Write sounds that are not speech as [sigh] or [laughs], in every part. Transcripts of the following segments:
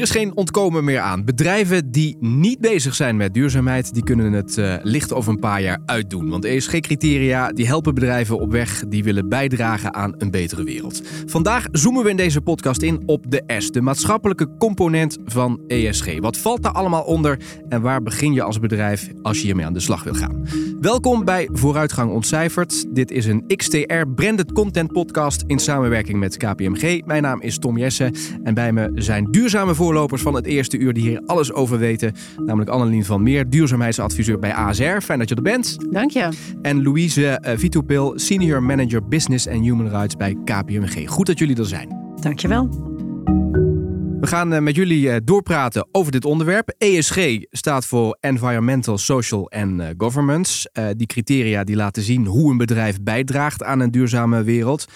Er is geen ontkomen meer aan. Bedrijven die niet bezig zijn met duurzaamheid, die kunnen het uh, licht over een paar jaar uitdoen. Want ESG-criteria die helpen bedrijven op weg die willen bijdragen aan een betere wereld. Vandaag zoomen we in deze podcast in op de S, de maatschappelijke component van ESG. Wat valt daar allemaal onder en waar begin je als bedrijf als je hiermee aan de slag wil gaan? Welkom bij Vooruitgang Ontcijferd. Dit is een XTR branded content podcast in samenwerking met KPMG. Mijn naam is Tom Jessen en bij me zijn duurzame voorlopers van het eerste uur die hier alles over weten. Namelijk Annelien van Meer, duurzaamheidsadviseur bij ASR. Fijn dat je er bent. Dank je. En Louise uh, Vitupil, senior manager business and human rights bij KPMG. Goed dat jullie er zijn. Dank je wel. We gaan uh, met jullie uh, doorpraten over dit onderwerp. ESG staat voor Environmental, Social and Governance. die criteria die laten zien hoe een bedrijf bijdraagt aan een duurzame wereld.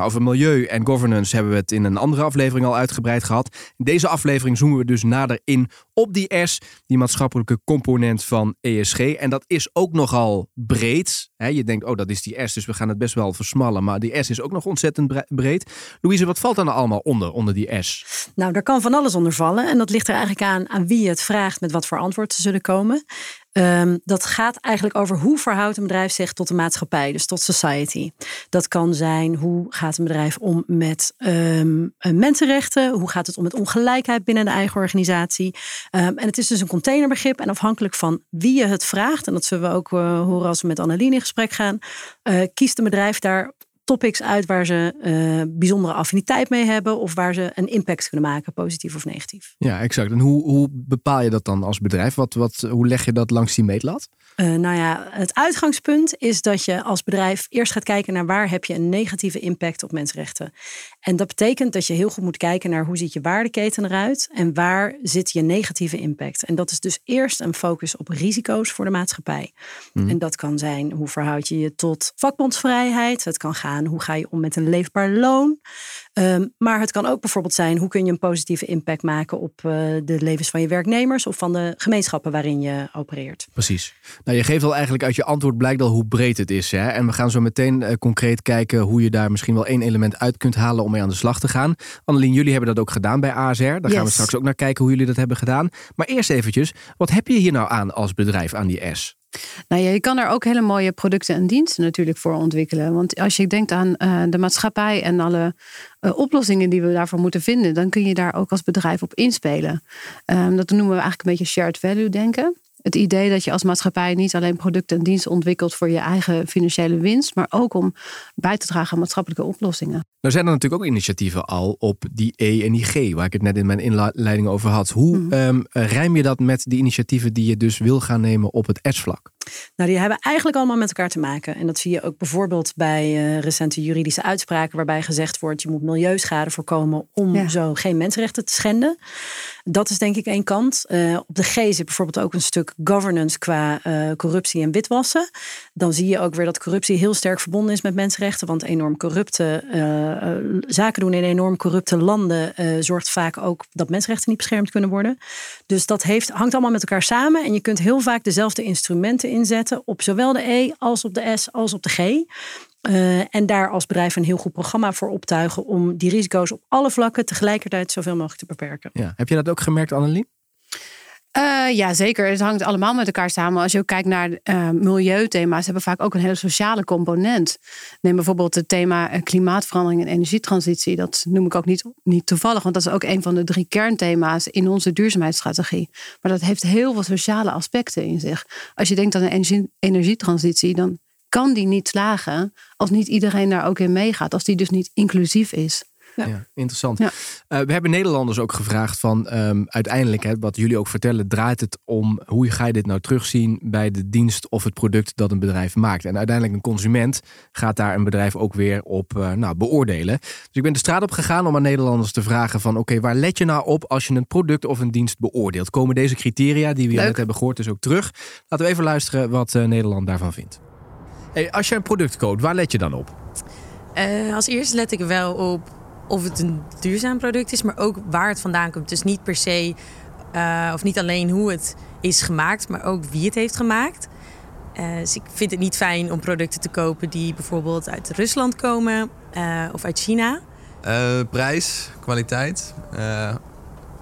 Nou, over milieu en governance hebben we het in een andere aflevering al uitgebreid gehad. In deze aflevering zoomen we dus nader in op die S, die maatschappelijke component van ESG. En dat is ook nogal breed. je denkt, oh, dat is die S, dus we gaan het best wel versmallen. Maar die S is ook nog ontzettend breed. Louise, wat valt dan allemaal onder, onder die S? Nou, daar kan van alles onder vallen. En dat ligt er eigenlijk aan aan wie je het vraagt met wat voor antwoord ze zullen komen. Um, dat gaat eigenlijk over hoe verhoudt een bedrijf zich tot de maatschappij, dus tot society. Dat kan zijn hoe gaat een bedrijf om met um, mensenrechten, hoe gaat het om met ongelijkheid binnen de eigen organisatie. Um, en het is dus een containerbegrip en afhankelijk van wie je het vraagt, en dat zullen we ook uh, horen als we met Annelien in gesprek gaan, uh, kiest een bedrijf daar topics uit waar ze uh, bijzondere affiniteit mee hebben of waar ze een impact kunnen maken, positief of negatief. Ja, exact. En hoe, hoe bepaal je dat dan als bedrijf? Wat, wat, hoe leg je dat langs die meetlat? Uh, nou ja, het uitgangspunt is dat je als bedrijf eerst gaat kijken naar waar heb je een negatieve impact op mensenrechten. En dat betekent dat je heel goed moet kijken naar hoe ziet je waardeketen eruit en waar zit je negatieve impact. En dat is dus eerst een focus op risico's voor de maatschappij. Mhm. En dat kan zijn hoe verhoud je je tot vakbondsvrijheid. Het kan gaan hoe ga je om met een leefbaar loon. Ehm, maar het kan ook bijvoorbeeld zijn hoe kun je een positieve impact maken op uh, de levens van je werknemers of van de gemeenschappen waarin je opereert. Precies. Nou, je geeft al eigenlijk uit je antwoord blijkt al hoe breed het is. Hè? En we gaan zo meteen uh, concreet kijken hoe je daar misschien wel één element uit kunt halen om mee aan de slag te gaan. Annelien, jullie hebben dat ook gedaan bij ASR. Daar yes. gaan we straks ook naar kijken hoe jullie dat hebben gedaan. Maar eerst eventjes, wat heb je hier nou aan als bedrijf aan die S? Nou ja, je kan er ook hele mooie producten en diensten natuurlijk voor ontwikkelen. Want als je denkt aan uh, de maatschappij en alle uh, oplossingen die we daarvoor moeten vinden, dan kun je daar ook als bedrijf op inspelen. Um, dat noemen we eigenlijk een beetje shared value denken. Het idee dat je als maatschappij niet alleen producten en diensten ontwikkelt voor je eigen financiële winst, maar ook om bij te dragen aan maatschappelijke oplossingen. Nou zijn er natuurlijk ook initiatieven al op die E en die G, waar ik het net in mijn inleiding over had. Hoe mm -hmm. rijm je dat met die initiatieven die je dus wil gaan nemen op het S-vlak? Nou, die hebben eigenlijk allemaal met elkaar te maken. En dat zie je ook bijvoorbeeld bij uh, recente juridische uitspraken, waarbij gezegd wordt: je moet milieuschade voorkomen om zo geen mensenrechten te schenden. Dat is denk ik één kant. Uh, op de G zit bijvoorbeeld ook een stuk governance qua uh, corruptie en witwassen. Dan zie je ook weer dat corruptie heel sterk verbonden is met mensenrechten. Want enorm corrupte uh, zaken doen in enorm corrupte landen zorgt vaak ook dat mensenrechten niet beschermd kunnen worden. Dus dat heeft, hangt allemaal met elkaar samen. En je kunt heel vaak dezelfde instrumenten inzetten op zowel de E als op de S als op de G. En daar als bedrijf een heel goed programma voor optuigen om die risico's op alle vlakken tegelijkertijd zoveel mogelijk te beperken. Ja. Heb je dat ook gemerkt, Annelien? Uh, ja, zeker. Het hangt allemaal met elkaar samen. Als je ook kijkt naar uh, milieuthema's, hebben vaak ook een hele sociale component. Neem bijvoorbeeld het thema klimaatverandering en energietransitie. Dat noem ik ook niet, niet toevallig, want dat is ook een van de drie kernthema's in onze duurzaamheidsstrategie. Maar dat heeft heel veel sociale aspecten in zich. Als je denkt aan de energie, energietransitie, dan kan die niet slagen als niet iedereen daar ook in meegaat. Als die dus niet inclusief is. Ja, interessant. Ja. Uh, we hebben Nederlanders ook gevraagd van um, uiteindelijk, hè, wat jullie ook vertellen, draait het om hoe ga je dit nou terugzien bij de dienst of het product dat een bedrijf maakt. En uiteindelijk een consument gaat daar een bedrijf ook weer op uh, nou, beoordelen. Dus ik ben de straat op gegaan om aan Nederlanders te vragen van oké, okay, waar let je nou op als je een product of een dienst beoordeelt? Komen deze criteria die we net hebben gehoord dus ook terug? Laten we even luisteren wat uh, Nederland daarvan vindt. Hey, als je een product koopt, waar let je dan op? Uh, als eerste let ik wel op of het een duurzaam product is, maar ook waar het vandaan komt. Dus niet per se, uh, of niet alleen hoe het is gemaakt, maar ook wie het heeft gemaakt. Uh, dus ik vind het niet fijn om producten te kopen die bijvoorbeeld uit Rusland komen of uit China. prijs, kwaliteit.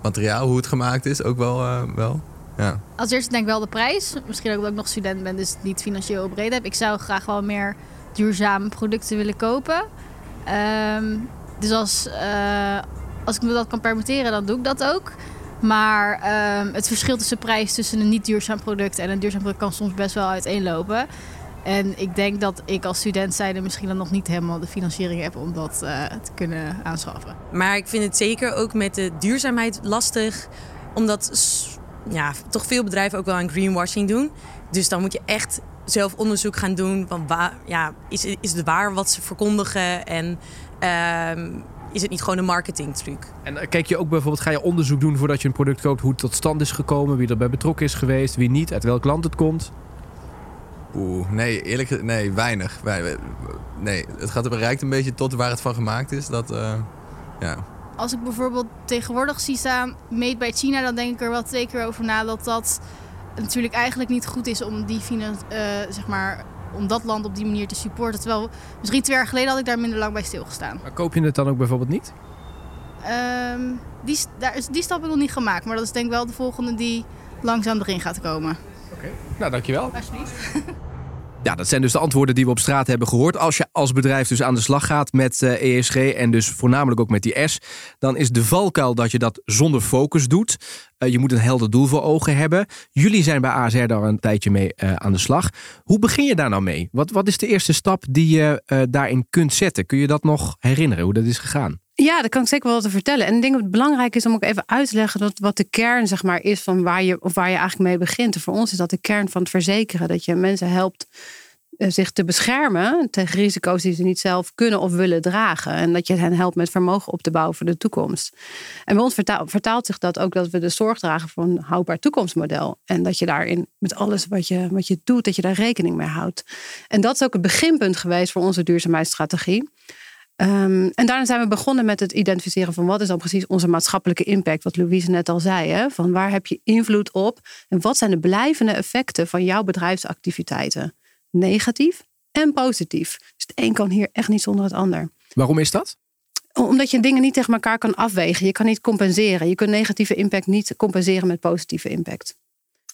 materiaal, hoe het gemaakt is, ook wel. Uh, wel. Ja. Als eerste denk ik wel de prijs. Misschien ook omdat ik nog student ben, dus niet financieel breed heb. Ik zou graag wel meer duurzame producten willen kopen. Um, dus als, uh, als ik me dat kan permitteren, dan doe ik dat ook. Maar um, het verschil tussen prijs tussen een niet duurzaam product en een duurzaam product kan soms best wel uiteenlopen. En ik denk dat ik als student zijde misschien dan nog niet helemaal de financiering heb om dat uh, te kunnen aanschaffen. Maar ik vind het zeker ook met de duurzaamheid lastig. Omdat ja, toch veel bedrijven ook wel aan greenwashing doen. Dus dan moet je echt zelf onderzoek gaan doen. Van waar, ja, is, is het waar wat ze verkondigen? En uh, is het niet gewoon een marketingtruc? En eh, kijk je ook bijvoorbeeld, ga je onderzoek doen voordat je een product koopt, hoe het tot stand is gekomen, wie erbij betrokken is geweest, wie niet, uit welk land het komt? Oeh, nee, eerlijk gezegd, nee, weinig. Nee, het gaat bereikt een beetje tot waar het van gemaakt is. Dat, uh, ja. Als ik bijvoorbeeld tegenwoordig zie staan, made bij China, dan denk ik er wel twee keer over na dat dat natuurlijk eigenlijk niet goed is om die uh, zeg maar om dat land op die manier te supporten. Terwijl misschien twee jaar geleden had ik daar minder lang bij stilgestaan. Maar koop je het dan ook bijvoorbeeld niet? Um, die, daar is, die stap heb ik nog niet gemaakt. Maar dat is denk ik wel de volgende die langzaam erin gaat komen. Oké, nou dankjewel. Alsjeblieft. [laughs] Ja, dat zijn dus de antwoorden die we op straat hebben gehoord. Als je als bedrijf dus aan de slag gaat met ESG eh, e en dus voornamelijk ook met die S, dan is de valkuil dat je dat zonder focus doet. Eh, je moet een helder doel voor ogen hebben. Jullie zijn bij ASR daar een tijdje mee eh, aan de slag. Hoe begin je daar nou mee? Wat, wat is de eerste stap die je daarin kunt zetten? Kun je dat nog herinneren, hoe dat is gegaan? Ja, dat kan ik zeker wel te vertellen. En ik denk dat het belangrijk is om ook even uit te leggen dat wat de kern zeg maar, is van waar je, of waar je eigenlijk mee begint. En voor ons is dat de kern van het verzekeren. Dat je mensen helpt eh, zich te beschermen tegen risico's die ze niet zelf kunnen of willen dragen. En dat je hen helpt met vermogen op te bouwen voor de toekomst. En bij ons vertaalt, vertaalt zich dat ook dat we de zorg dragen voor een houdbaar toekomstmodel. En dat je daarin met alles wat je, wat je doet, dat je daar rekening mee houdt. En dat is ook het beginpunt geweest voor onze duurzaamheidsstrategie. Um, en daarna zijn we begonnen met het identificeren van wat is dan precies onze maatschappelijke impact, wat Louise net al zei. Hè? Van waar heb je invloed op en wat zijn de blijvende effecten van jouw bedrijfsactiviteiten? Negatief en positief. Dus het een kan hier echt niet zonder het ander. Waarom is dat? Omdat je dingen niet tegen elkaar kan afwegen. Je kan niet compenseren. Je kunt negatieve impact niet compenseren met positieve impact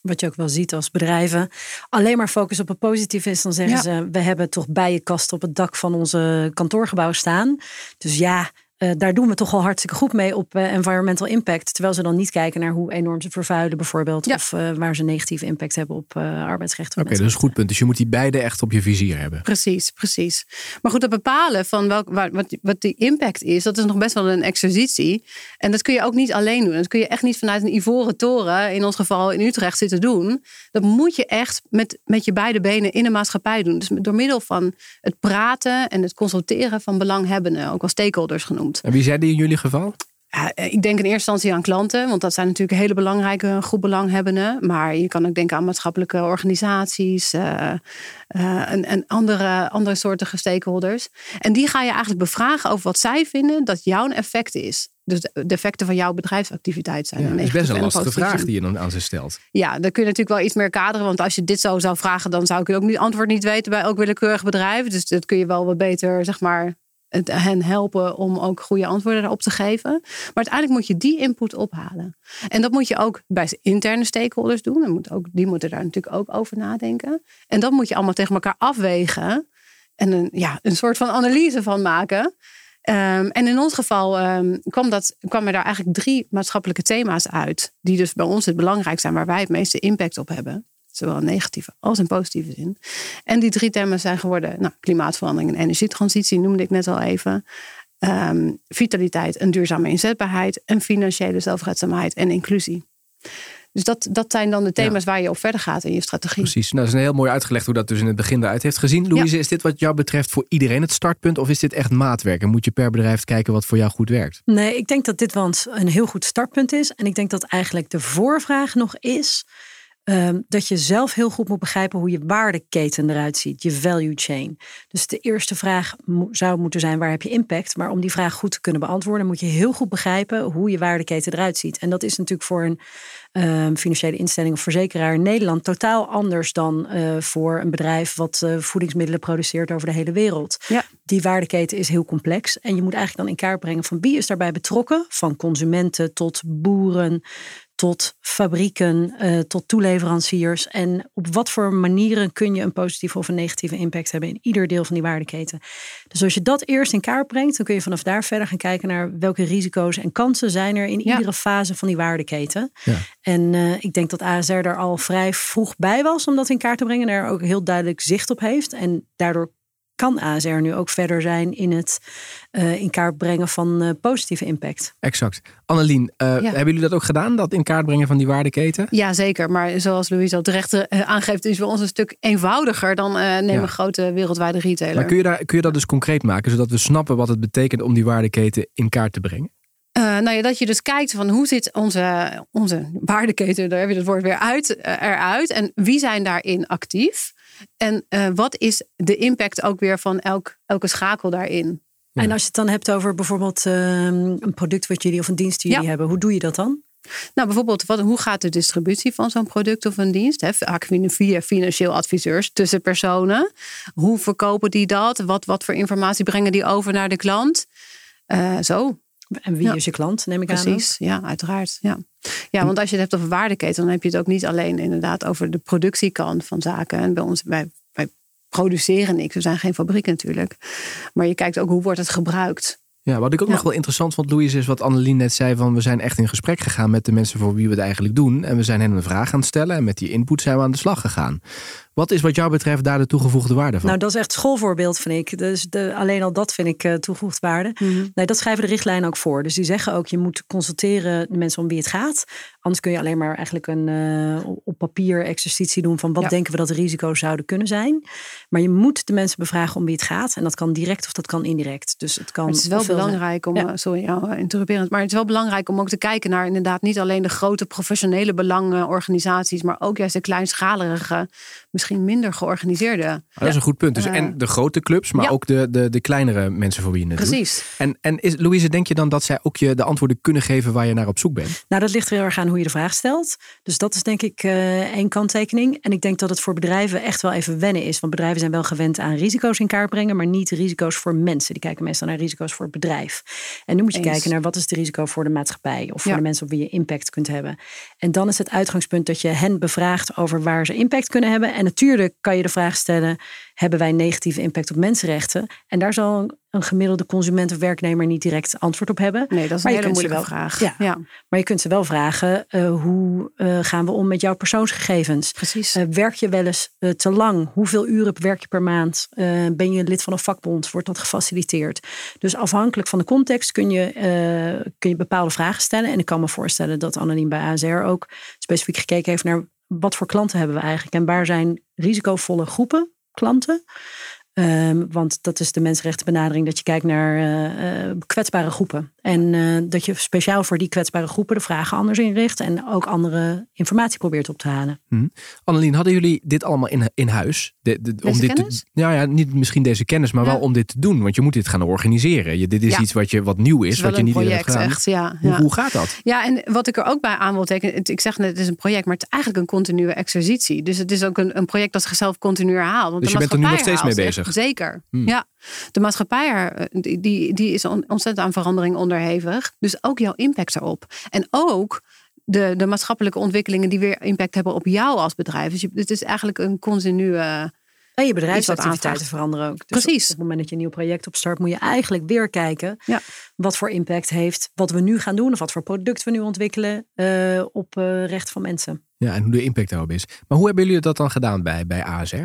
wat je ook wel ziet als bedrijven, alleen maar focus op het positieve is, dan zeggen ze: we hebben toch bijenkasten op het dak van onze kantoorgebouw staan. Dus ja, uh, daar doen we toch al hartstikke goed mee op uh, environmental impact. Terwijl ze dan niet kijken naar hoe enorm ze vervuilen, bijvoorbeeld. Of uh, waar ze negatieve impact hebben op arbeidsrechten. Oké, okay, dat is een goed punt. Dus je moet die beide echt op je vizier hebben. Precies, precies. Maar goed, dat bepalen van welk, wat, wat die impact is, dat is nog best wel een exercitie. En dat kun je ook niet alleen doen. Dat kun je echt niet vanuit een ivoren toren, in ons geval in Utrecht, zitten doen. Dat moet je echt met, met je beide benen in de maatschappij doen. Dus door middel van het praten en het consulteren van belanghebbenden, ook als stakeholders genoemd. En wie zijn die in jullie geval? Ja, ik denk in eerste instantie aan klanten, want dat zijn natuurlijk hele belangrijke groep belanghebbenden. Maar je kan ook denken aan maatschappelijke organisaties uh, uh, en, en, andere, andere soorten stakeholders. En die ga je eigenlijk bevragen over wat zij vinden dat jouw effect is. Dus de effecten van jouw bedrijfsactiviteit zijn. Ja, dat is best een lastige vraag die je dan aan ze stelt. Ja, dan kun je natuurlijk wel iets meer kaderen. Want als je dit zo zou vragen, dan zou ik ook niet antwoord niet weten bij elk willekeurig bedrijf. Dus dat kun je wel wat beter, zeg maar, hen helpen om ook goede antwoorden daarop te geven. Maar uiteindelijk moet je die input ophalen. En dat moet je ook bij interne stakeholders doen. En moet ook, die moeten daar natuurlijk ook over nadenken. En dat moet je allemaal tegen elkaar afwegen. En een, ja, een soort van analyse van maken. Um, en in ons geval um, kwam, dat, kwam er daar eigenlijk drie maatschappelijke thema's uit. Die dus bij ons het belangrijk zijn, waar wij het meeste impact op hebben. Zowel in negatieve als in positieve zin. En die drie thema's zijn geworden nou, klimaatverandering en energietransitie, noemde ik net al even. Um, vitaliteit en duurzame inzetbaarheid. En financiële zelfredzaamheid en inclusie. Dus dat, dat zijn dan de thema's waar je op verder gaat in je strategie. Precies. Nou, dat is heel mooi uitgelegd hoe dat dus in het begin eruit heeft gezien. Louise, is dit wat jou betreft voor iedereen het startpunt? Of is dit echt maatwerk? En moet je per bedrijf kijken wat voor jou goed werkt? Nee, ik denk dat dit wel een heel goed startpunt is. En ik denk dat eigenlijk de voorvraag nog is Ehm, dat je zelf heel goed moet begrijpen hoe je waardeketen eruit ziet, je value chain. Dus de eerste vraag zou moeten zijn: waar heb je impact? Maar om die vraag goed te kunnen beantwoorden, moet je heel goed begrijpen hoe je waardeketen eruit ziet. En dat is natuurlijk voor een um, financiële instelling of verzekeraar in Nederland totaal anders dan uh, voor een bedrijf wat uh, voedingsmiddelen produceert over de hele wereld. Ja. Die waardeketen is heel complex en je moet eigenlijk dan in kaart brengen van wie is daarbij betrokken, van consumenten tot boeren, tot fabrieken, uh, tot toeleveranciers. En op wat voor manieren kun je een positieve of een negatieve impact hebben in ieder deel van die waardeketen. Dus als je dat eerst in kaart brengt, dan kun je vanaf daar verder gaan kijken naar welke risico's en kansen zijn er in iedere fase van die waardeketen. Ja. En uh, ik denk dat ASR er al vrij vroeg bij was om dat in kaart te brengen, daar ook heel duidelijk zicht op heeft. En daardoor kan ASR nu ook verder zijn in het uh, in kaart brengen van uh, positieve impact. Exact. Annelien, uh, ja. hebben jullie dat ook gedaan, dat in kaart brengen van die waardeketen? Ja, zeker. Maar zoals Louise al terecht aangeeft, is bij ons een stuk eenvoudiger dan neem ja. een grote wereldwijde retailer. Maar kun je, daar, kun je dat dus concreet maken, zodat we snappen wat het betekent om die waardeketen in kaart te brengen? Uh, nou ja, dat je dus kijkt van hoe zit onze, onze waardeketen, daar heb je het woord weer uit, uh, eruit. En wie zijn daarin actief? En uh, wat is de impact ook weer van elk, elke schakel daarin? Ja. En als je het dan hebt over bijvoorbeeld een product wat jullie of een dienst die jullie ja. hebben, hoe doe je dat dan? Nou, bijvoorbeeld, wat, hoe gaat de distributie van zo'n product of een dienst? Hè? Via financieel adviseurs tussen personen. Hoe verkopen die dat? Wat, wat voor informatie brengen die over naar de klant? zo. En wie ja. is je klant, neem ik Precies, aan? Precies, ja, uiteraard. Ja. ja, want als je het hebt over waardeketen, dan heb je het ook niet alleen inderdaad over de productiekant van zaken. En bij ons, wij, wij produceren niks, we zijn geen fabriek natuurlijk. Maar je kijkt ook hoe wordt het gebruikt. Ja, wat ik ook ja. nog wel interessant vond, Louise, is wat Annelien net zei: van we zijn echt in gesprek gegaan met de mensen voor wie we het eigenlijk doen. En we zijn hen een vraag aan het stellen. En met die input zijn we aan de slag gegaan. Wat is wat jou betreft daar de toegevoegde waarde van? Nou, dat is echt schoolvoorbeeld, vind ik. Dus de, alleen al dat vind ik uh, toegevoegde waarde. Mhm. Mm -hmm. Nee, dat schrijven de richtlijnen ook voor. Dus die zeggen ook, je moet consulteren de mensen om wie het gaat. Anders kun je alleen maar eigenlijk een uh, op papier exercitie doen van wat ja. denken we dat de risico's zouden kunnen zijn. Maar je moet de mensen bevragen om wie het gaat. En dat kan direct of dat kan indirect. Dus het kan. Maar het is wel belangrijk om, ja. sorry, ja, interruperend, maar het is wel belangrijk om ook te kijken naar inderdaad niet alleen de grote professionele belangenorganisaties, maar ook juist de kleinschalige, misschien minder georganiseerde. Ah, dat is een goed punt. Dus Uh, en de grote clubs, maar ja. ook de, de, de kleinere mensen voor wie je het doet. Precies. En, en is, Louise, denk je dan dat zij ook je de antwoorden kunnen geven waar je naar op zoek bent? Nou, dat ligt er heel erg aan hoe je de vraag stelt. Dus dat is denk ik uh, één kanttekening. En ik denk dat het voor bedrijven echt wel even wennen is. Want bedrijven zijn wel gewend aan risico's in kaart brengen, maar niet risico's voor mensen. Die kijken meestal naar risico's voor het bedrijf. En nu moet je Eens. kijken naar wat is het risico voor de maatschappij of voor Ja. de mensen op wie je impact kunt hebben. En dan is het uitgangspunt dat je hen bevraagt over waar ze impact kunnen hebben. En natuurlijk kan je de vraag stellen: hebben wij negatieve impact op mensenrechten? En daar zal een, gemiddelde consument of werknemer niet direct antwoord op hebben. Nee, dat is een hele moeilijke wel- vraag. Ja. Maar je kunt ze wel vragen: eh, hoe eh, gaan we om met jouw persoonsgegevens? precies. Eh, werk je wel eens te lang? Hoeveel uren werk je per maand? Ben je lid van een vakbond? Wordt dat gefaciliteerd? Dus afhankelijk van de context kun je, kun je bepaalde vragen stellen. En ik kan me voorstellen dat Annelien bij ASR ook specifiek gekeken heeft naar wat voor klanten hebben we eigenlijk en waar zijn risicovolle groepen klanten. Ehm, want dat is de mensenrechtenbenadering, dat je kijkt naar eh, eh, kwetsbare groepen. En eh, dat je speciaal voor die kwetsbare groepen de vragen anders inricht en ook andere informatie probeert op te halen. Annelien, hadden jullie dit allemaal in, in huis? De, de- om dit kennis? Te, nou ja, niet misschien deze kennis, maar Ja. wel om dit te doen. Want je moet dit gaan organiseren. Je, dit is Ja. iets wat, je, wat nieuw is, wat je niet eerder hebt project, gedaan. echt. Ja, Hoe, ja. hoe gaat dat? Ja, en wat ik er ook bij aan wil tekenen, het- ik zeg net, het is een project, maar het is eigenlijk een continue exercitie. Dus het is ook een, een project dat zichzelf continu herhaalt. Want Dus je bent er nu nog steeds mee herhaalt Zeker. Hmm. Ja, de maatschappij er- die, die, die is on- ontzettend aan verandering onderhevig. Dus ook jouw impact erop. En ook de, de maatschappelijke ontwikkelingen die weer impact hebben op jou als bedrijf. Dus je, het is eigenlijk een continue. En je bedrijfsactiviteiten veranderen ook. Dus Precies. Op het moment dat je een nieuw project opstart, moet je eigenlijk weer kijken Ja. wat voor impact heeft wat we nu gaan doen of wat voor product we nu ontwikkelen eh, op eh rechten van mensen. Ja, en hoe de impact daarop is. Maar hoe hebben jullie dat dan gedaan bij, bij ASR?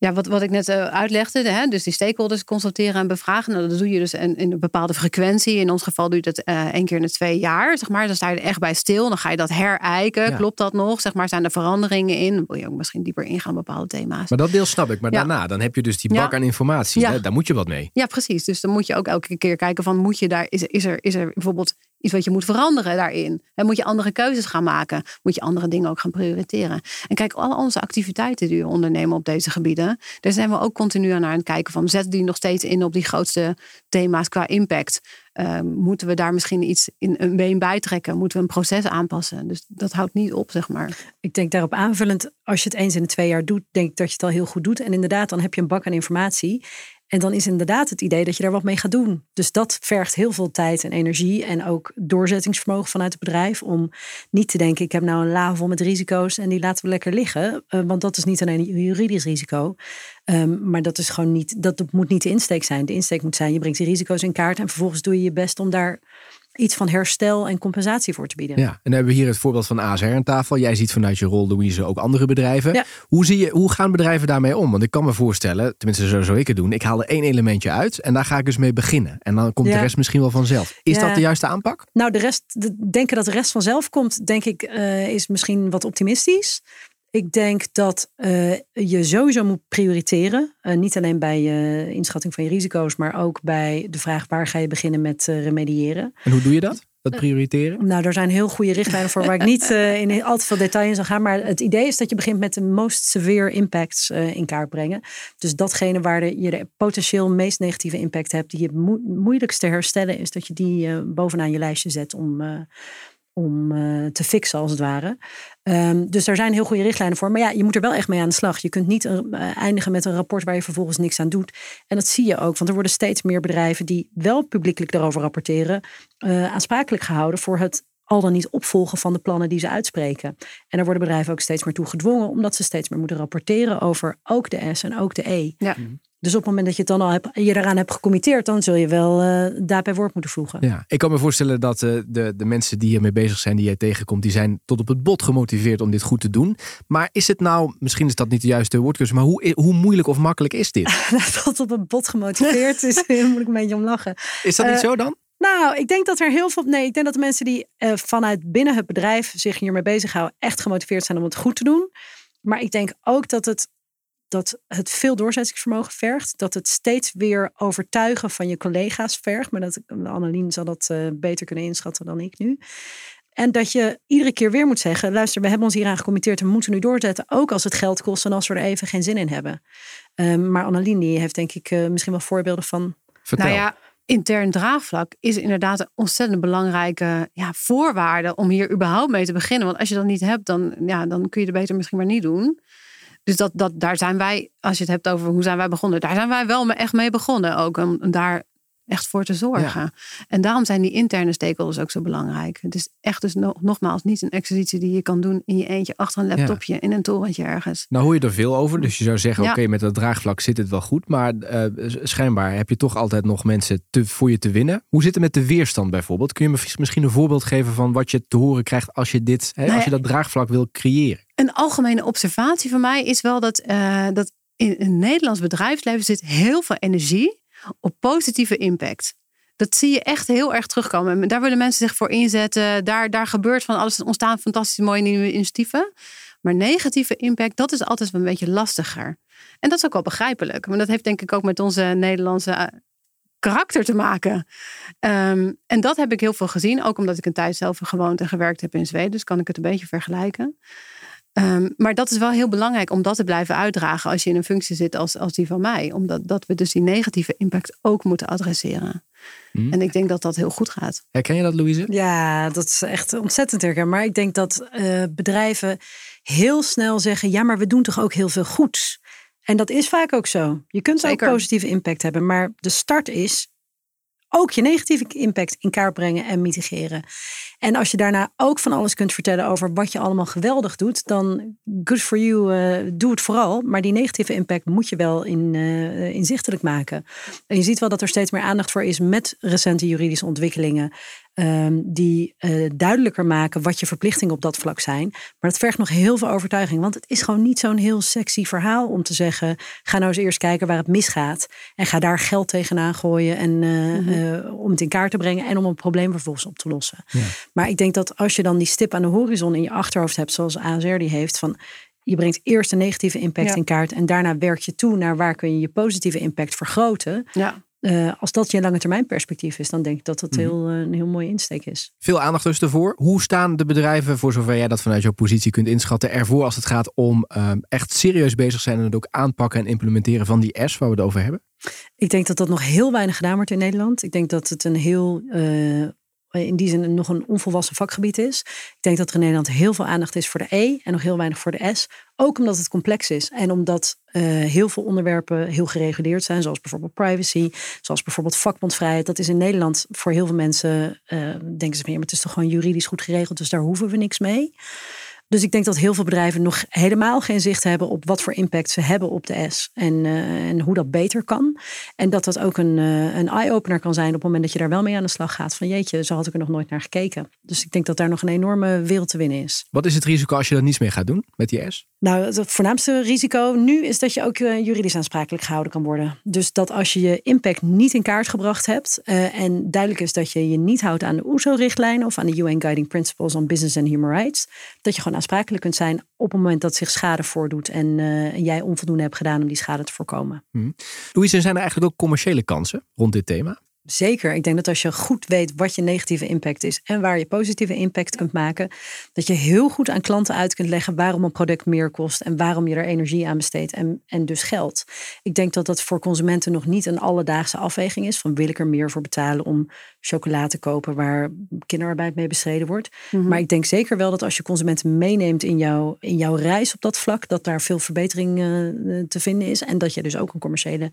Ja, wat, wat ik net eh, uitlegde, hè, dus die stakeholders consulteren en bevragen. Nou, dat doe je dus in, in een bepaalde frequentie. In ons geval doe je dat eh, één keer in de twee jaar. Zeg maar. Dan sta je er echt bij stil. Dan ga je dat herijken. Ja. Klopt dat nog? Zeg maar, zijn er veranderingen in? Dan wil je ook misschien dieper ingaan op bepaalde thema's. Maar dat deel snap ik. Maar Ja. daarna, dan heb je dus die Ja. bak aan informatie. Hè? Daar moet je wat mee. Ja, precies. Dus dan moet je ook elke keer kijken van moet je daar is, is er is er bijvoorbeeld iets wat je moet veranderen daarin. En moet je andere keuzes gaan maken. Moet je andere dingen ook gaan prioriteren. En kijk, al onze activiteiten die we ondernemen op deze gebieden. Daar zijn we ook continu aan het kijken van. Zetten die nog steeds in op die grootste thema's qua impact? Uh, moeten we daar misschien iets in een been bijtrekken? Moeten we een proces aanpassen? Dus dat houdt niet op, zeg maar. Ik denk daarop aanvullend, als je het eens in de twee jaar doet, denk ik dat je het al heel goed doet. En inderdaad, dan heb je een bak aan informatie. En dan is inderdaad het idee dat je daar wat mee gaat doen. Dus dat vergt heel veel tijd en energie en ook doorzettingsvermogen vanuit het bedrijf. Om niet te denken, ik heb nou een la vol met risico's en die laten we lekker liggen. Uh, want dat is niet alleen een juridisch risico. Um, maar dat is gewoon niet, dat moet niet de insteek zijn. De insteek moet zijn, je brengt die risico's in kaart en vervolgens doe je je best om daar iets van herstel en compensatie voor te bieden. Ja, en dan hebben we hier het voorbeeld van ASR aan tafel. Jij ziet vanuit je rol, Louise, ook andere bedrijven. Ja. Hoe, zie je, hoe gaan bedrijven daarmee om? Want ik kan me voorstellen, tenminste zo zou ik het doen. Ik haal er één elementje uit en daar ga ik dus mee beginnen. En dan komt Ja. de rest misschien wel vanzelf. Is Ja. dat de juiste aanpak? Nou, de rest, de- denken dat de rest vanzelf komt, denk ik, eh, is misschien wat optimistisch. Ik denk dat eh, je sowieso moet prioriteren. Eh, niet alleen bij je inschatting van je risico's, maar ook bij de vraag waar ga je beginnen met eh, remediëren. En hoe doe je dat? Dat prioriteren? Nou, er zijn heel goede richtlijnen voor waar ik niet [laughs] eh, in al te veel detail in zal gaan. Maar het idee is dat je begint met de most severe impacts eh, in kaart brengen. Dus datgene waar de, je de potentieel meest negatieve impact hebt, die het moe- moeilijkst te herstellen, is dat je die eh, bovenaan je lijstje zet om, eh, om eh, te fixen, als het ware. Ehm, dus daar zijn heel goede richtlijnen voor. Maar ja, je moet er wel echt mee aan de slag. Je kunt niet eh, eindigen met een rapport waar je vervolgens niks aan doet. En dat zie je ook, want er worden steeds meer bedrijven die wel publiekelijk daarover rapporteren, eh, aansprakelijk gehouden voor het al dan niet opvolgen van de plannen die ze uitspreken. En daar worden bedrijven ook steeds meer toe gedwongen, omdat ze steeds meer moeten rapporteren over ook de S en ook de E. Ja. Dus op het moment dat je het dan al hebt, je daaraan hebt gecommitteerd, dan zul je wel eh daad bij woord moeten voegen. Ja, ik kan me voorstellen dat eh, de, de mensen die hiermee bezig zijn, die jij tegenkomt, die zijn tot op het bot gemotiveerd om dit goed te doen. Maar is het nou, misschien is dat niet de juiste woordkeuze, maar hoe, hoe moeilijk of makkelijk is dit? [laughs] Tot op een bot gemotiveerd is, [laughs] daar moet ik een beetje om lachen. Is dat niet Eh, zo dan? Nou, ik denk dat er heel veel. Nee, ik denk dat de mensen die eh, vanuit binnen het bedrijf zich hiermee bezighouden, echt gemotiveerd zijn om het goed te doen. Maar ik denk ook dat het, dat het veel doorzettingsvermogen vergt. Dat het steeds weer overtuigen van je collega's vergt. Maar dat Annelien zal dat eh, beter kunnen inschatten dan ik nu. En dat je iedere keer weer moet zeggen: luister, we hebben ons hieraan gecommitteerd en we moeten nu doorzetten. Ook als het geld kost en als we er even geen zin in hebben. Ehm, maar Annelien die heeft denk ik eh, misschien wel voorbeelden van. Vertel. Nou ja, intern draagvlak is inderdaad een ontzettend belangrijke ja, voorwaarde om hier überhaupt mee te beginnen. Want als je dat niet hebt, dan, ja, dan kun je het beter misschien maar niet doen. Dus dat, dat, daar zijn wij, als je het hebt over hoe zijn wij begonnen, daar zijn wij wel echt mee begonnen ook. Om daar echt voor te zorgen. En daarom zijn die interne stakeholders ook zo belangrijk. Het is echt dus nog, nogmaals niet een exercitie die je kan doen in je eentje achter een laptopje in een torentje ergens. Nou hoor je er veel over, dus je zou zeggen, Ja. oké, met dat draagvlak zit het wel goed. Maar eh, schijnbaar heb je toch altijd nog mensen te, voor je te winnen. Hoe zit het met de weerstand bijvoorbeeld? Kun je me misschien een voorbeeld geven van wat je te horen krijgt als je, dit, hè, Nou als je dat draagvlak wil creëren? Een algemene observatie van mij is wel dat, eh, dat in het Nederlands bedrijfsleven zit heel veel energie op positieve impact. Dat zie je echt heel erg terugkomen. En Daar willen mensen zich voor inzetten. Daar, daar gebeurt van alles. Er ontstaan fantastisch mooie nieuwe initiatieven. Maar negatieve impact, dat is altijd een beetje lastiger. En dat is ook wel begrijpelijk. Maar dat heeft denk ik ook met onze Nederlandse eh, karakter te maken. Ehm, en dat heb ik heel veel gezien. Ook omdat ik een tijd zelf gewoond en gewerkt heb in Zweden. Dus kan ik het een beetje vergelijken. Ehm, maar dat is wel heel belangrijk om dat te blijven uitdragen als je in een functie zit als, als die van mij. Omdat dat we dus die negatieve impact ook moeten adresseren. Hm. En ik denk dat dat heel goed gaat. Herken je dat, Louise? Ja, dat is echt ontzettend herkenbaar. Maar ik denk dat eh, bedrijven heel snel zeggen: ja, maar we doen toch ook heel veel goeds. En dat is vaak ook zo. Je kunt Zeker. ook positieve impact hebben, maar de start is ook je negatieve impact in kaart brengen en mitigeren. En als je daarna ook van alles kunt vertellen over wat je allemaal geweldig doet, dan good for you, eh, doe het vooral. Maar die negatieve impact moet je wel in, eh, inzichtelijk maken. En je ziet wel dat er steeds meer aandacht voor is met recente juridische ontwikkelingen. Ehm, die eh, duidelijker maken wat je verplichtingen op dat vlak zijn. Maar dat vergt nog heel veel overtuiging. Want het is gewoon niet zo'n heel sexy verhaal om te zeggen: ga nou eens eerst kijken waar het misgaat. En ga daar geld tegenaan gooien en, eh, eh, om het in kaart te brengen en om een probleem vervolgens op te lossen. Maar ik denk dat als je dan die stip aan de horizon in je achterhoofd hebt, zoals ASR die heeft, van je brengt eerst de negatieve impact Ja. in kaart en daarna werk je toe naar waar kun je je positieve impact vergroten. Ja. Uh, als dat je lange termijn perspectief is, dan denk ik dat dat mhm. heel, uh, een heel mooie insteek is. Veel aandacht dus ervoor. Hoe staan de bedrijven, voor zover jij dat vanuit jouw positie kunt inschatten, ervoor als het gaat om uh, echt serieus bezig zijn en het ook aanpakken en implementeren van die S waar we het over hebben? Ik denk dat dat nog heel weinig gedaan wordt in Nederland. Ik denk dat het een heel in die zin nog een onvolwassen vakgebied is. Ik denk dat er in Nederland heel veel aandacht is voor de E en nog heel weinig voor de S. Ook omdat het complex is en omdat uh, heel veel onderwerpen heel gereguleerd zijn, zoals bijvoorbeeld privacy, zoals bijvoorbeeld vakbondvrijheid. Dat is in Nederland voor heel veel mensen, uh, denken ze ja, maar het is toch gewoon juridisch goed geregeld, dus daar hoeven we niks mee. Dus ik denk dat heel veel bedrijven nog helemaal geen zicht hebben op wat voor impact ze hebben op de S en, uh, en hoe dat beter kan. En dat dat ook een, uh, een eye-opener kan zijn op het moment dat je daar wel mee aan de slag gaat. Van jeetje, zo had ik er nog nooit naar gekeken. Dus ik denk dat daar nog een enorme wereld te winnen is. Wat is het risico als je dat niets meer gaat doen met die S? Nou, het voornaamste risico nu is dat je ook uh, juridisch aansprakelijk gehouden kan worden. Dus dat als je je impact niet in kaart gebracht hebt en duidelijk is dat je je niet houdt aan de OESO-richtlijnen of aan de UN Guiding Principles on Business and Human Rights, dat je gewoon aansprakelijk kunt zijn op het moment dat zich schade voordoet en, en jij onvoldoende hebt gedaan om die schade te voorkomen. Hmm. Louise, zijn er eigenlijk ook commerciële kansen rond dit thema? Zeker. Ik denk dat als je goed weet wat je negatieve impact is en waar je positieve impact kunt maken, dat je heel goed aan klanten uit kunt leggen waarom een product meer kost en waarom je er energie aan besteedt en, en dus geld. Ik denk dat dat voor consumenten nog niet een alledaagse afweging is van wil ik er meer voor betalen om chocola te kopen waar kinderarbeid mee bestreden wordt. Mhm. Maar ik denk zeker wel dat als je consumenten meeneemt in, jouw in jouw reis op dat vlak, dat daar veel verbetering uh, te vinden is en dat je dus ook een commerciële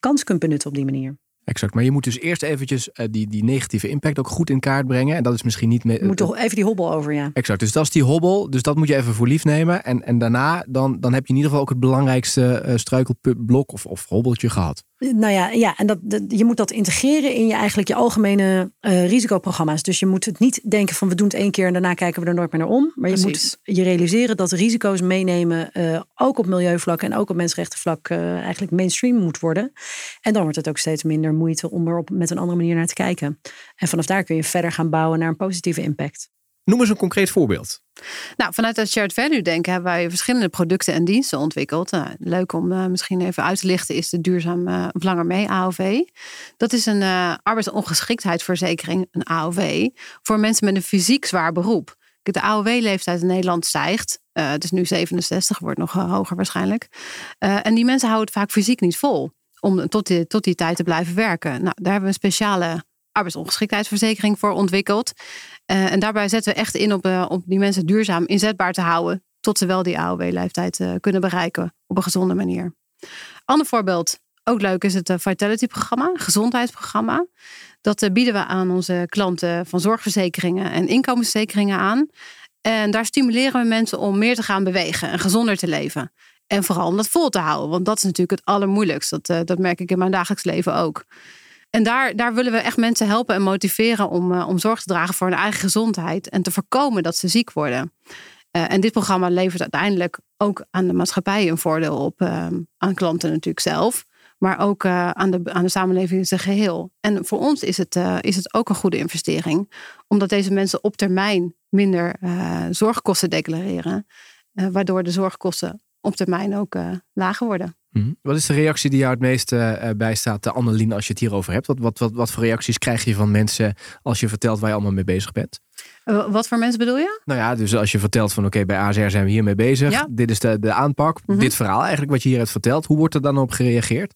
kans kunt benutten op die manier. Exact. Maar je moet dus eerst eventjes uh, die, die negatieve impact ook goed in kaart brengen. En dat is misschien niet meer. Je moet toch even die hobbel over, ja. Exact. Dus dat is die hobbel. Dus dat moet je even voor lief nemen. En, en daarna dan, dan heb je in ieder geval ook het belangrijkste uh, struikelblok of, of hobbeltje gehad. Nou ja, ja en dat, je moet dat integreren in je eigenlijk je algemene uh, risicoprogramma's. Dus je moet het niet denken van we doen het één keer en daarna kijken we er nooit meer naar om. Maar je moet je realiseren dat risico's meenemen uh, ook op milieuvlak en ook op mensenrechtenvlak uh, eigenlijk mainstream moet worden. En dan wordt het ook steeds minder moeite om er op, met een andere manier naar te kijken. En vanaf daar kun je verder gaan bouwen naar een positieve impact. Noem eens een concreet voorbeeld. Nou, vanuit het shared value denken hebben wij verschillende producten en diensten ontwikkeld. Nou, leuk om uh, misschien even uit te lichten is de duurzaam uh, langer mee AOV. Dat is een uh, arbeidsongeschiktheidsverzekering, een AOV, voor mensen met een fysiek zwaar beroep. De AOW-leeftijd in Nederland stijgt. het is nu 67, wordt nog hoger waarschijnlijk. en die mensen houden het vaak fysiek niet vol om tot die, tot die tijd te blijven werken. Nou, daar hebben we een speciale arbeidsongeschiktheidsverzekering voor ontwikkeld. Uh, en daarbij zetten we echt in op, uh, op die mensen duurzaam inzetbaar te houden. Tot ze wel die AOW-leeftijd uh, kunnen bereiken op een gezonde manier. Ander voorbeeld, ook leuk, is het Vitality-programma, gezondheidsprogramma. Dat bieden we aan onze klanten van zorgverzekeringen en inkomensverzekeringen aan. En daar stimuleren we mensen om meer te gaan bewegen en gezonder te leven. En vooral om dat vol te houden, want dat is natuurlijk het allermoeilijkst. Dat, dat merk ik in mijn dagelijks leven ook. En daar, daar willen we echt mensen helpen en motiveren om, uh, om zorg te dragen voor hun eigen gezondheid en te voorkomen dat ze ziek worden. Uh, en dit programma levert uiteindelijk ook aan de maatschappij een voordeel op, uh, aan klanten natuurlijk zelf, maar ook aan, de, aan de samenleving in zijn geheel. En voor ons is het, is het ook een goede investering, omdat deze mensen op termijn minder zorgkosten declareren, waardoor de zorgkosten op termijn ook lager worden. Mhm. Wat is de reactie die jou het meest uh, bijstaat, uh, Annelien, als je het hierover hebt? Wat, wat, wat, wat voor reacties krijg je van mensen als je vertelt waar je allemaal mee bezig bent? Uh, wat voor mensen bedoel je? Nou ja, dus als je vertelt van oké, bij AZR zijn we hiermee bezig. Ja. Dit is de, de aanpak. Mhm. Dit verhaal eigenlijk wat je hier hebt verteld. Hoe wordt er dan op gereageerd?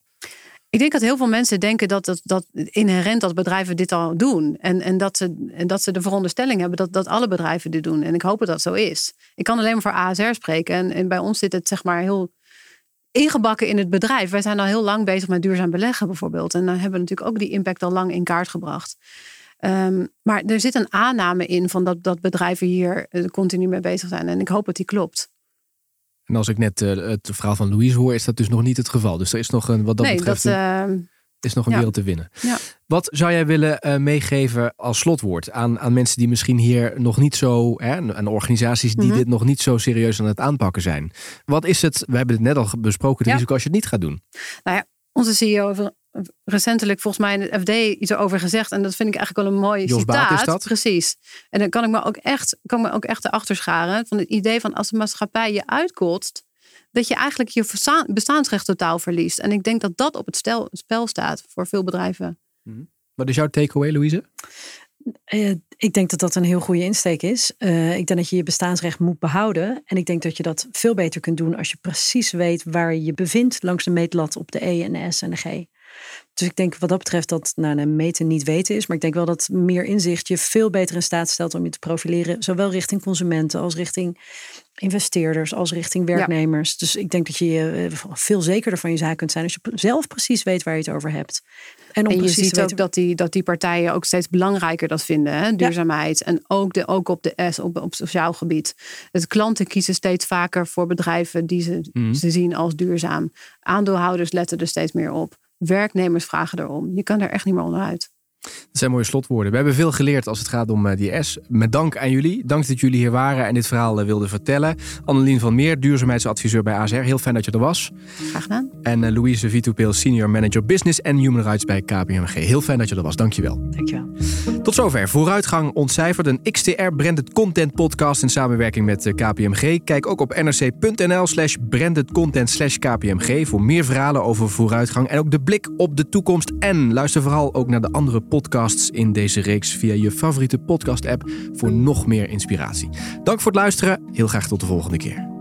Ik denk dat heel veel mensen denken dat, dat, dat inherent dat bedrijven dit al doen. En, en, dat ze, en dat ze de veronderstelling hebben dat, dat alle bedrijven dit doen. En ik hoop dat dat zo is. Ik kan alleen maar voor ASR spreken. En, en bij ons zit het zeg maar heel ingebakken in het bedrijf. Wij zijn al heel lang bezig met duurzaam beleggen bijvoorbeeld. En dan hebben we natuurlijk ook die impact al lang in kaart gebracht. Um, maar er zit een aanname in van dat, dat bedrijven hier eh, continu mee bezig zijn. En ik hoop dat die klopt. En als ik net uh, het verhaal van Louise hoor, is dat dus nog niet het geval. Dus er is nog een wat dat nee, betreft. Dat, uh, is nog een wereld te winnen. Ja. Wat zou jij willen uh, meegeven als slotwoord aan, aan mensen die misschien hier nog niet zo, hè, aan organisaties die mm -hmm. dit nog niet zo serieus aan het aanpakken zijn? Wat is het, we hebben het net al besproken, het ja. risico als je het niet gaat doen? Nou ja, onze CEO heeft recentelijk volgens mij in het FD iets over gezegd. En dat vind ik eigenlijk wel een mooi Jos citaat. Baat is dat? Precies. En dan kan ik me ook echt, kan me ook echt erachter scharen. Van het idee van als de maatschappij je uitkotst dat je eigenlijk je bestaansrecht totaal verliest. En ik denk dat dat op het stel, spel staat voor veel bedrijven. Wat is jouw takeaway, Louise? Uh, ik denk dat dat een heel goede insteek is. Uh, ik denk dat je je bestaansrecht moet behouden. En ik denk dat je dat veel beter kunt doen als je precies weet waar je je bevindt langs de meetlat op de E en de S en de G. Dus ik denk wat dat betreft dat nou, de meten niet weten is. Maar ik denk wel dat meer inzicht je veel beter in staat stelt om je te profileren. Zowel richting consumenten als richting investeerders, als richting werknemers. Dus ik denk dat je eh, veel zekerder van je zaak kunt zijn als je zelf precies weet waar je het over hebt. En, en je ziet ook dat die, dat die partijen ook steeds belangrijker dat vinden, hè? duurzaamheid. En ook, de, ook op de S, op, op sociaal gebied. Het klanten kiezen steeds vaker voor bedrijven die ze, mhm. ze zien als duurzaam. Aandeelhouders letten er steeds meer op. Werknemers vragen erom. Je kan er echt niet meer onderuit. Dat zijn mooie slotwoorden. We hebben veel geleerd als het gaat om eh, die S. Met dank aan jullie. Dank dat jullie hier waren en dit verhaal eh, wilden vertellen. Annelien van Meer, duurzaamheidsadviseur bij ASR. Heel fijn dat je er was. Graag gedaan. En uh, Louise Vitupeel, senior manager business en human rights bij KPMG. Heel fijn dat je er was. Dankjewel. Dankjewel. Tot zover. Vooruitgang ontcijferd. Een XTR branded content podcast in samenwerking met KPMG. Kijk ook op nrc.nl slash branded content slash KPMG voor meer verhalen over vooruitgang en ook de blik op de toekomst. En luister vooral ook naar de andere podcasts in deze reeks via je favoriete podcast-app voor nog meer inspiratie. Dank voor het luisteren. Heel graag tot de volgende keer.